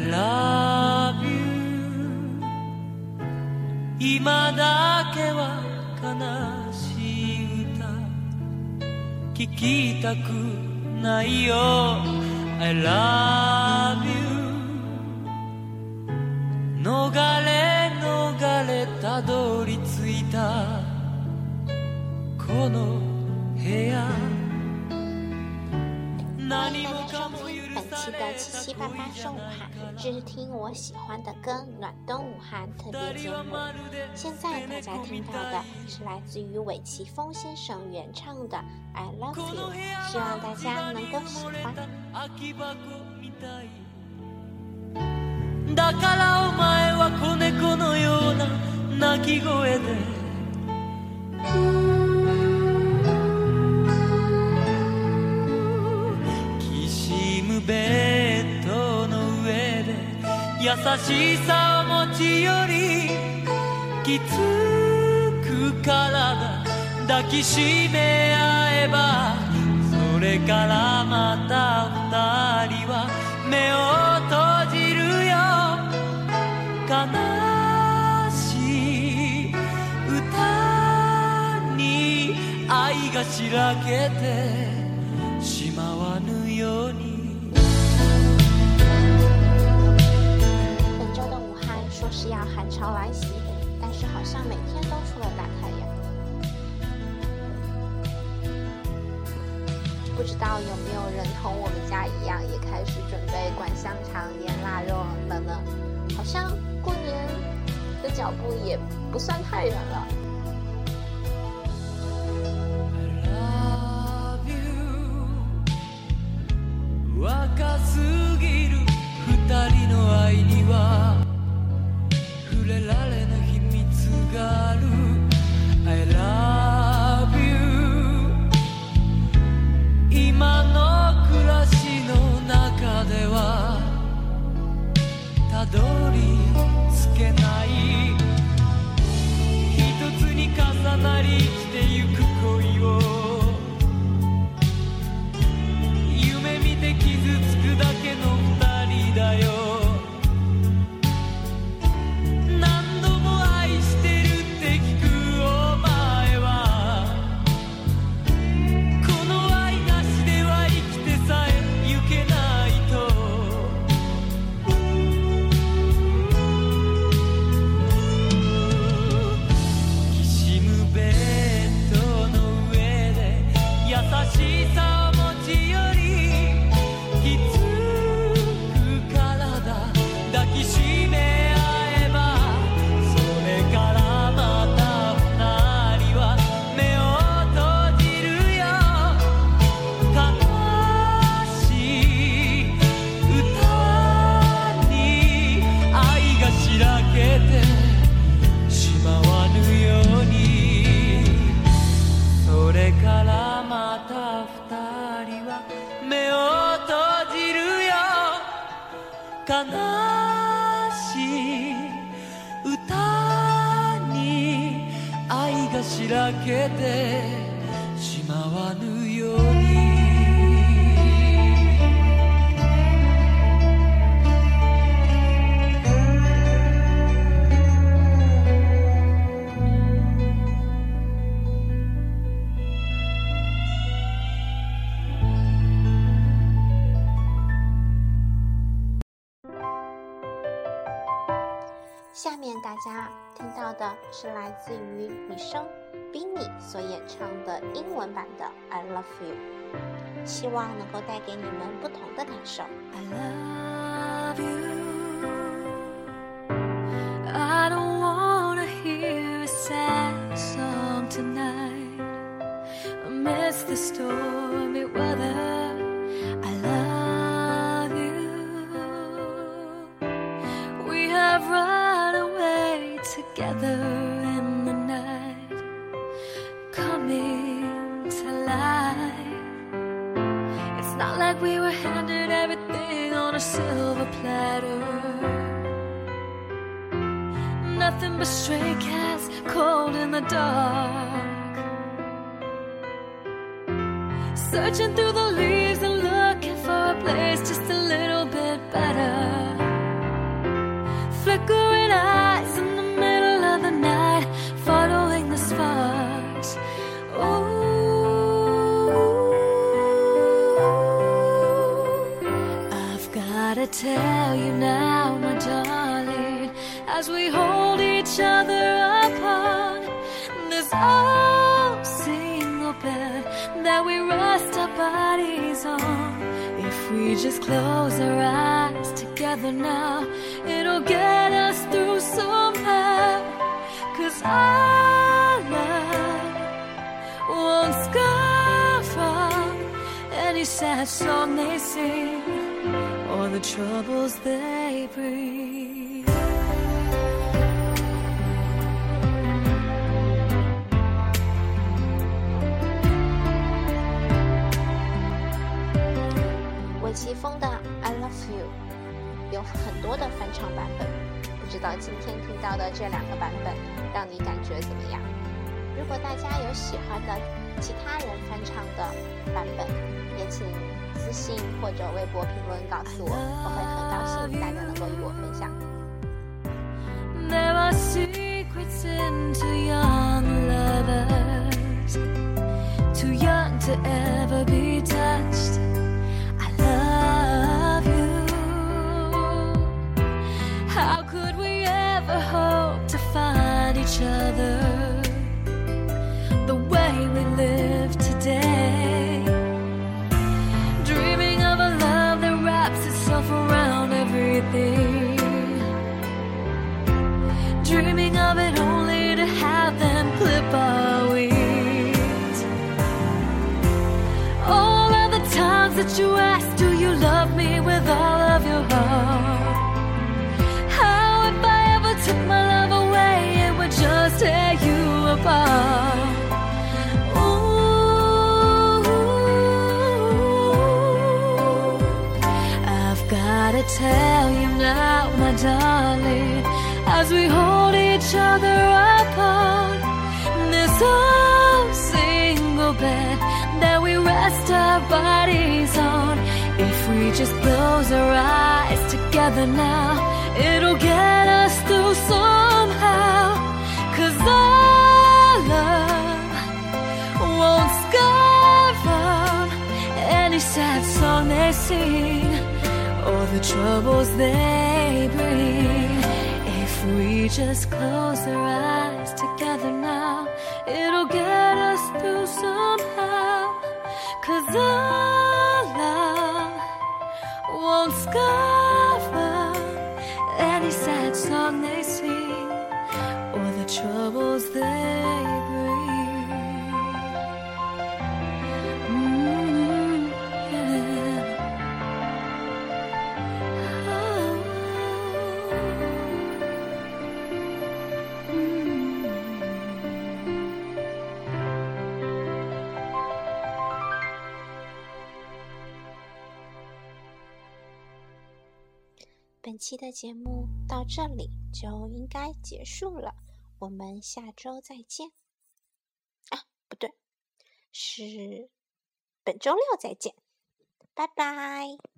I love you. 今だけは悲しい歌。聞きたくないよ。I love you. 逃れ逃れたどり着いた。この的七七八八送武汉，日日听我喜欢的歌，暖冬武汉特别节目。现在大家听到的是来自于韦奇峰先生原唱的《I Love You》，希望大家能够喜欢。しさを持ち寄りきつく体抱きしめ合えばそれからまた二人は目を閉じるよ悲しい歌に愛がしらけて有没有人同我们家一样，也开始准备灌香肠、腌腊肉了呢？好像过年的脚步也不算太远了。目を閉じるよ。悲しい歌に愛がしらけてしまわぬ。下面大家听到的是来自于女生 Binny 所演唱的英文版的《I Love You》，希望能够带给你们不同的感受。I love you. Together in the night, coming to life. It's not like we were handed everything on a silver platter. Nothing but stray cats cold in the dark. Searching through the leaves and looking for a place just tell you now, my darling, as we hold each other upon this old single bed that we rest our bodies on. If we just close our eyes together now, it'll get us through somehow. Cause our love won't scar from any sad song they sing or the troubles they bring. 韦奇峰的《I Love You》有很多的翻唱版本，不知道今天听到的这两个版本让你感觉怎么样？如果大家有喜欢的其他人翻唱的版本，也请私信或者微博评论告诉我，我会很高兴大家能够与我分享。To ever be touched. Dreaming of it only to have them clip our wings. All of the times that you asked, Do you love me with all of your heart? How if I ever took my love away, it would just tear you apart. Ooh, I've gotta tell you now, my darling, as we hold each other upon this old single bed that we rest our bodies on. If we just close our eyes together now, it'll get us through somehow. Cause our love won't scar any sad song they sing or the troubles they bring. If we just close our eyes together now, it'll get us through somehow. Cause won't 本期的节目到这里就应该结束了，我们下周再见。啊，不对，是本周六再见，拜拜。